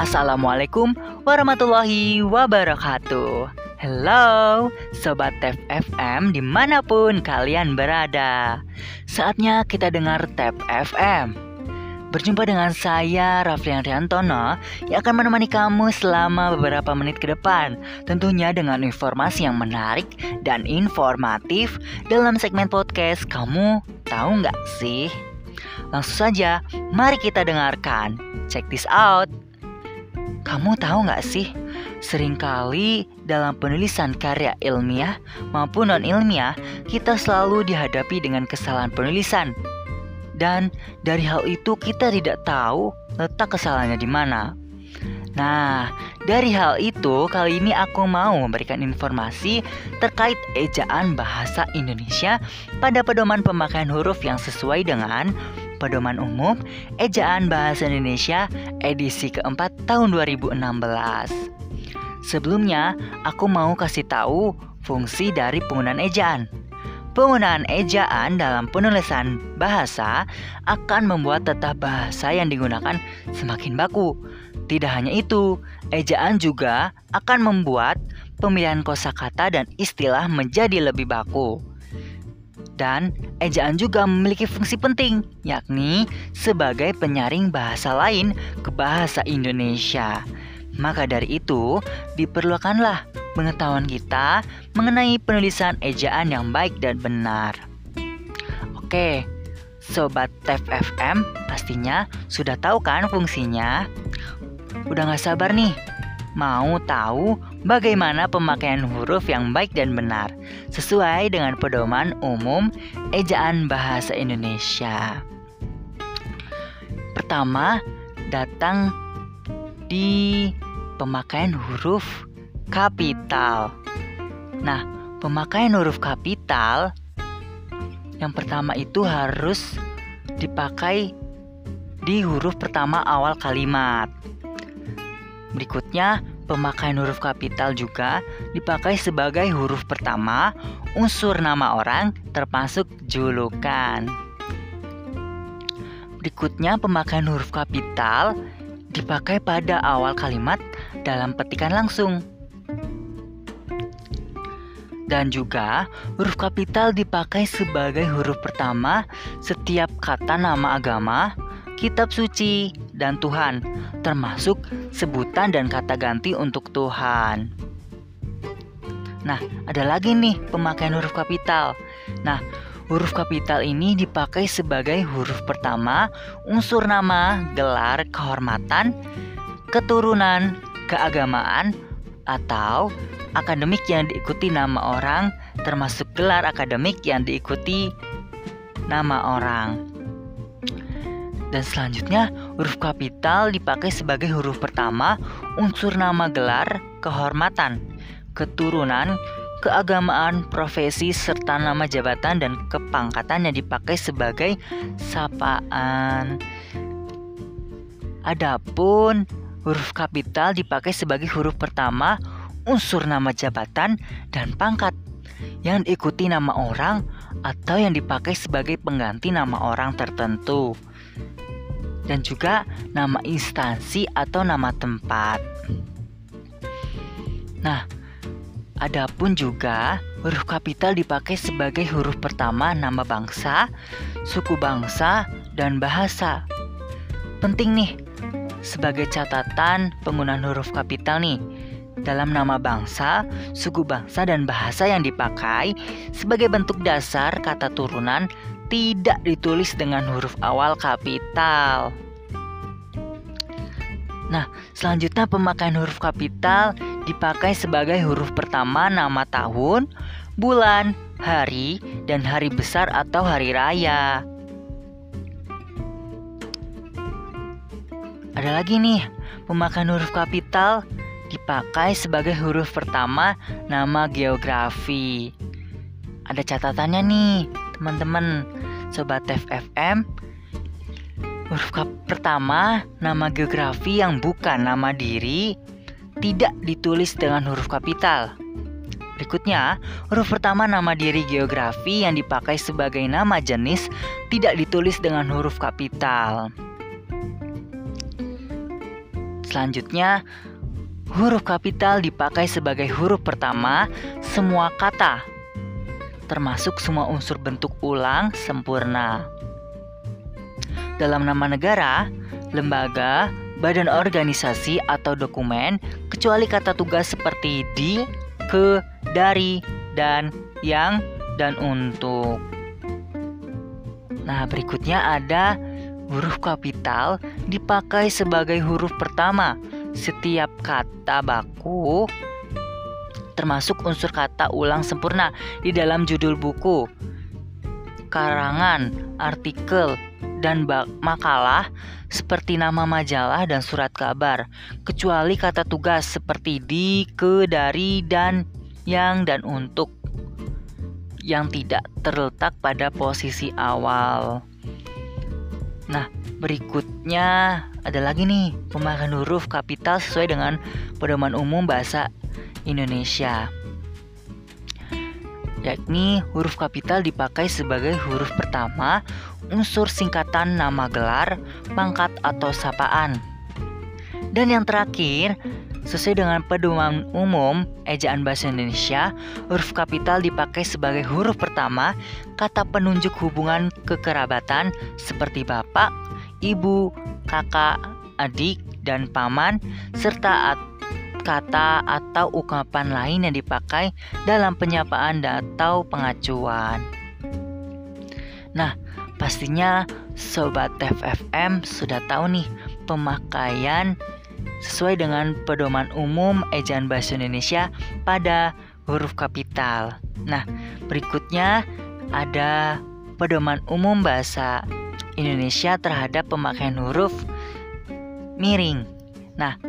Assalamualaikum warahmatullahi wabarakatuh. Halo Sobat TEP FM di mana pun kalian berada. Saatnya kita dengar TEP FM Berjumpa dengan saya Raflian Riantono yang akan menemani kamu selama beberapa menit ke depan Tentunya dengan informasi yang menarik dan informatif dalam segmen podcast Kamu tahu nggak sih? Langsung saja, mari kita dengarkan. Check this out kamu tahu nggak sih, sering kali dalam penulisan karya ilmiah maupun non-ilmiah, kita selalu dihadapi dengan kesalahan penulisan. Dan dari hal itu kita tidak tahu letak kesalahannya di mana. Nah, dari hal itu kali ini aku mau memberikan informasi terkait ejaan bahasa Indonesia pada pedoman pemakaian huruf yang sesuai dengan Pedoman Umum Ejaan Bahasa Indonesia edisi keempat tahun 2016. Sebelumnya, aku mau kasih tahu fungsi dari penggunaan ejaan. Penggunaan ejaan dalam penulisan bahasa akan membuat tata bahasa yang digunakan semakin baku. Tidak hanya itu, ejaan juga akan membuat pemilihan kosakata dan istilah menjadi lebih baku. Dan ejaan juga memiliki fungsi penting, yakni sebagai penyaring bahasa lain ke bahasa Indonesia. Maka dari itu, diperlukanlah pengetahuan kita mengenai penulisan ejaan yang baik dan benar. Oke, Sobat TEF FM pastinya sudah tahu kan fungsinya? Udah gak sabar nih mau tahu bagaimana pemakaian huruf yang baik dan benar sesuai dengan pedoman umum ejaan bahasa Indonesia. Pertama, datang di pemakaian huruf kapital. Nah, pemakaian huruf kapital yang pertama itu harus dipakai di huruf pertama awal kalimat. Berikutnya, pemakaian huruf kapital juga dipakai sebagai huruf pertama unsur nama orang termasuk julukan. Berikutnya, pemakaian huruf kapital dipakai pada awal kalimat dalam petikan langsung. Dan juga, huruf kapital dipakai sebagai huruf pertama setiap kata nama agama, kitab suci, dan Tuhan, termasuk sebutan dan kata ganti untuk Tuhan. Nah, ada lagi nih pemakaian huruf kapital. Nah, huruf kapital ini dipakai sebagai huruf pertama unsur nama, gelar, kehormatan, keturunan, keagamaan, atau akademik yang diikuti nama orang, termasuk gelar akademik yang diikuti nama orang. Dan selanjutnya, huruf kapital dipakai sebagai huruf pertama unsur nama gelar, kehormatan, keturunan, keagamaan, profesi, serta nama jabatan dan kepangkatan yang dipakai sebagai sapaan. Adapun huruf kapital dipakai sebagai huruf pertama unsur nama jabatan dan pangkat yang diikuti nama orang atau yang dipakai sebagai pengganti nama orang tertentu dan juga nama instansi atau nama tempat. Nah, adapun juga huruf kapital dipakai sebagai huruf pertama nama bangsa, suku bangsa, dan bahasa. Penting nih, sebagai catatan penggunaan huruf kapital nih, dalam nama bangsa, suku bangsa, dan bahasa yang dipakai sebagai bentuk dasar kata turunan tidak ditulis dengan huruf awal kapital. Nah, selanjutnya pemakaian huruf kapital dipakai sebagai huruf pertama nama tahun, bulan, hari, dan hari besar atau hari raya. Ada lagi nih, pemakaian huruf kapital dipakai sebagai huruf pertama nama geografi. Ada catatannya nih, teman-teman, sobat FFM. Huruf pertama, nama geografi yang bukan nama diri tidak ditulis dengan huruf kapital. Berikutnya, huruf pertama nama diri geografi yang dipakai sebagai nama jenis tidak ditulis dengan huruf kapital. Selanjutnya, huruf kapital dipakai sebagai huruf pertama semua kata, termasuk semua unsur bentuk ulang sempurna. Dalam nama negara, lembaga, badan organisasi atau dokumen, kecuali kata tugas seperti di, ke, dari, dan, yang, dan untuk. Nah, berikutnya ada huruf kapital dipakai sebagai huruf pertama setiap kata baku termasuk unsur kata ulang sempurna di dalam judul buku, karangan, artikel, dan makalah seperti nama majalah dan surat kabar, kecuali kata tugas seperti di, ke, dari, dan yang, dan untuk yang tidak terletak pada posisi awal. Nah, berikutnya ada lagi nih pemakaian huruf kapital sesuai dengan pedoman umum bahasa Indonesia yakni huruf kapital dipakai sebagai huruf pertama unsur singkatan nama gelar, pangkat atau sapaan. Dan yang terakhir, sesuai dengan pedoman umum ejaan bahasa Indonesia, huruf kapital dipakai sebagai huruf pertama kata penunjuk hubungan kekerabatan seperti bapak, ibu, kakak, adik, dan paman serta kata atau ungkapan lain yang dipakai dalam penyapaan atau pengacuan. Nah, pastinya sobat TFFM sudah tahu nih pemakaian sesuai dengan pedoman umum ejaan bahasa Indonesia pada huruf kapital. Nah, berikutnya ada pedoman umum bahasa Indonesia terhadap pemakaian huruf miring. Nah,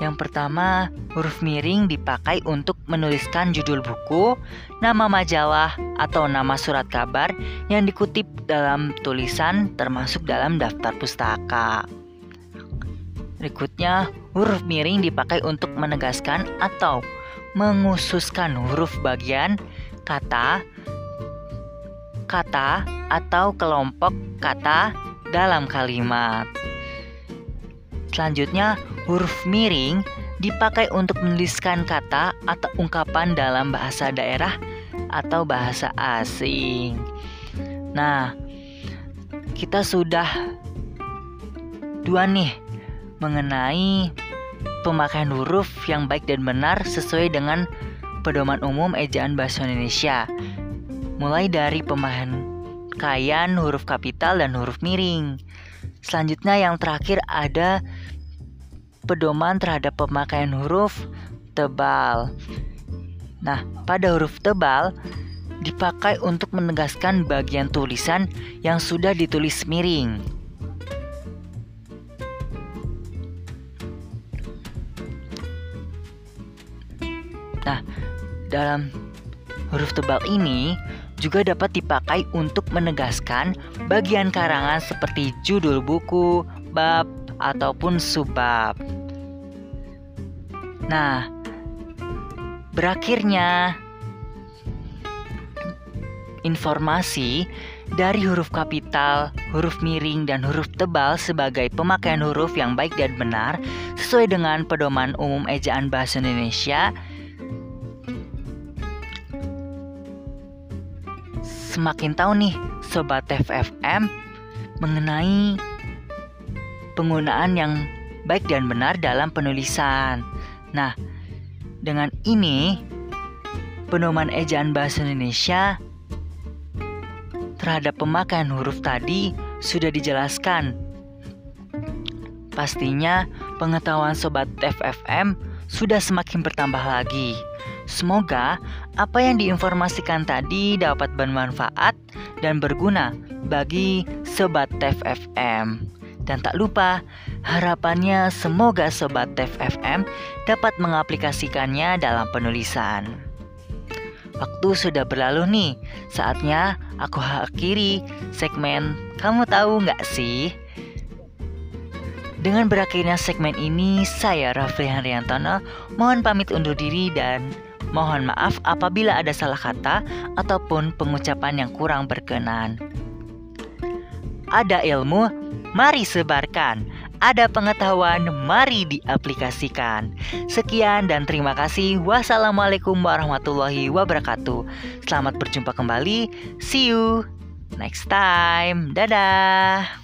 yang pertama, huruf miring dipakai untuk menuliskan judul buku, nama majalah, atau nama surat kabar yang dikutip dalam tulisan termasuk dalam daftar pustaka. Berikutnya, huruf miring dipakai untuk menegaskan atau mengususkan huruf bagian kata, kata, atau kelompok kata dalam kalimat. Selanjutnya, huruf miring dipakai untuk menuliskan kata atau ungkapan dalam bahasa daerah atau bahasa asing. Nah, kita sudah dua nih mengenai pemakaian huruf yang baik dan benar sesuai dengan pedoman umum ejaan bahasa Indonesia. Mulai dari pemakaian huruf kapital dan huruf miring. Selanjutnya yang terakhir ada pedoman terhadap pemakaian huruf tebal. Nah, pada huruf tebal dipakai untuk menegaskan bagian tulisan yang sudah ditulis miring. Nah, dalam huruf tebal ini juga dapat dipakai untuk menegaskan bagian karangan seperti judul buku, bab, ataupun subbab. Nah, berakhirnya informasi dari huruf kapital, huruf miring, dan huruf tebal sebagai pemakaian huruf yang baik dan benar sesuai dengan pedoman umum ejaan bahasa Indonesia semakin tahu nih Sobat FFM mengenai penggunaan yang baik dan benar dalam penulisan. Nah, dengan ini pedoman ejaan bahasa Indonesia terhadap pemakaian huruf tadi sudah dijelaskan. Pastinya pengetahuan Sobat FFM sudah semakin bertambah lagi. Semoga apa yang diinformasikan tadi dapat bermanfaat dan berguna bagi Sobat TEF FM. Dan tak lupa, harapannya semoga Sobat TEF FM dapat mengaplikasikannya dalam penulisan. Waktu sudah berlalu nih, saatnya aku akhiri segmen Kamu tahu nggak sih? Dengan berakhirnya segmen ini, saya Rafli Haryantono mohon pamit undur diri dan Mohon maaf apabila ada salah kata ataupun pengucapan yang kurang berkenan. Ada ilmu, mari sebarkan. Ada pengetahuan, mari diaplikasikan. Sekian dan terima kasih. Wassalamualaikum warahmatullahi wabarakatuh. Selamat berjumpa kembali. See you next time. Dadah.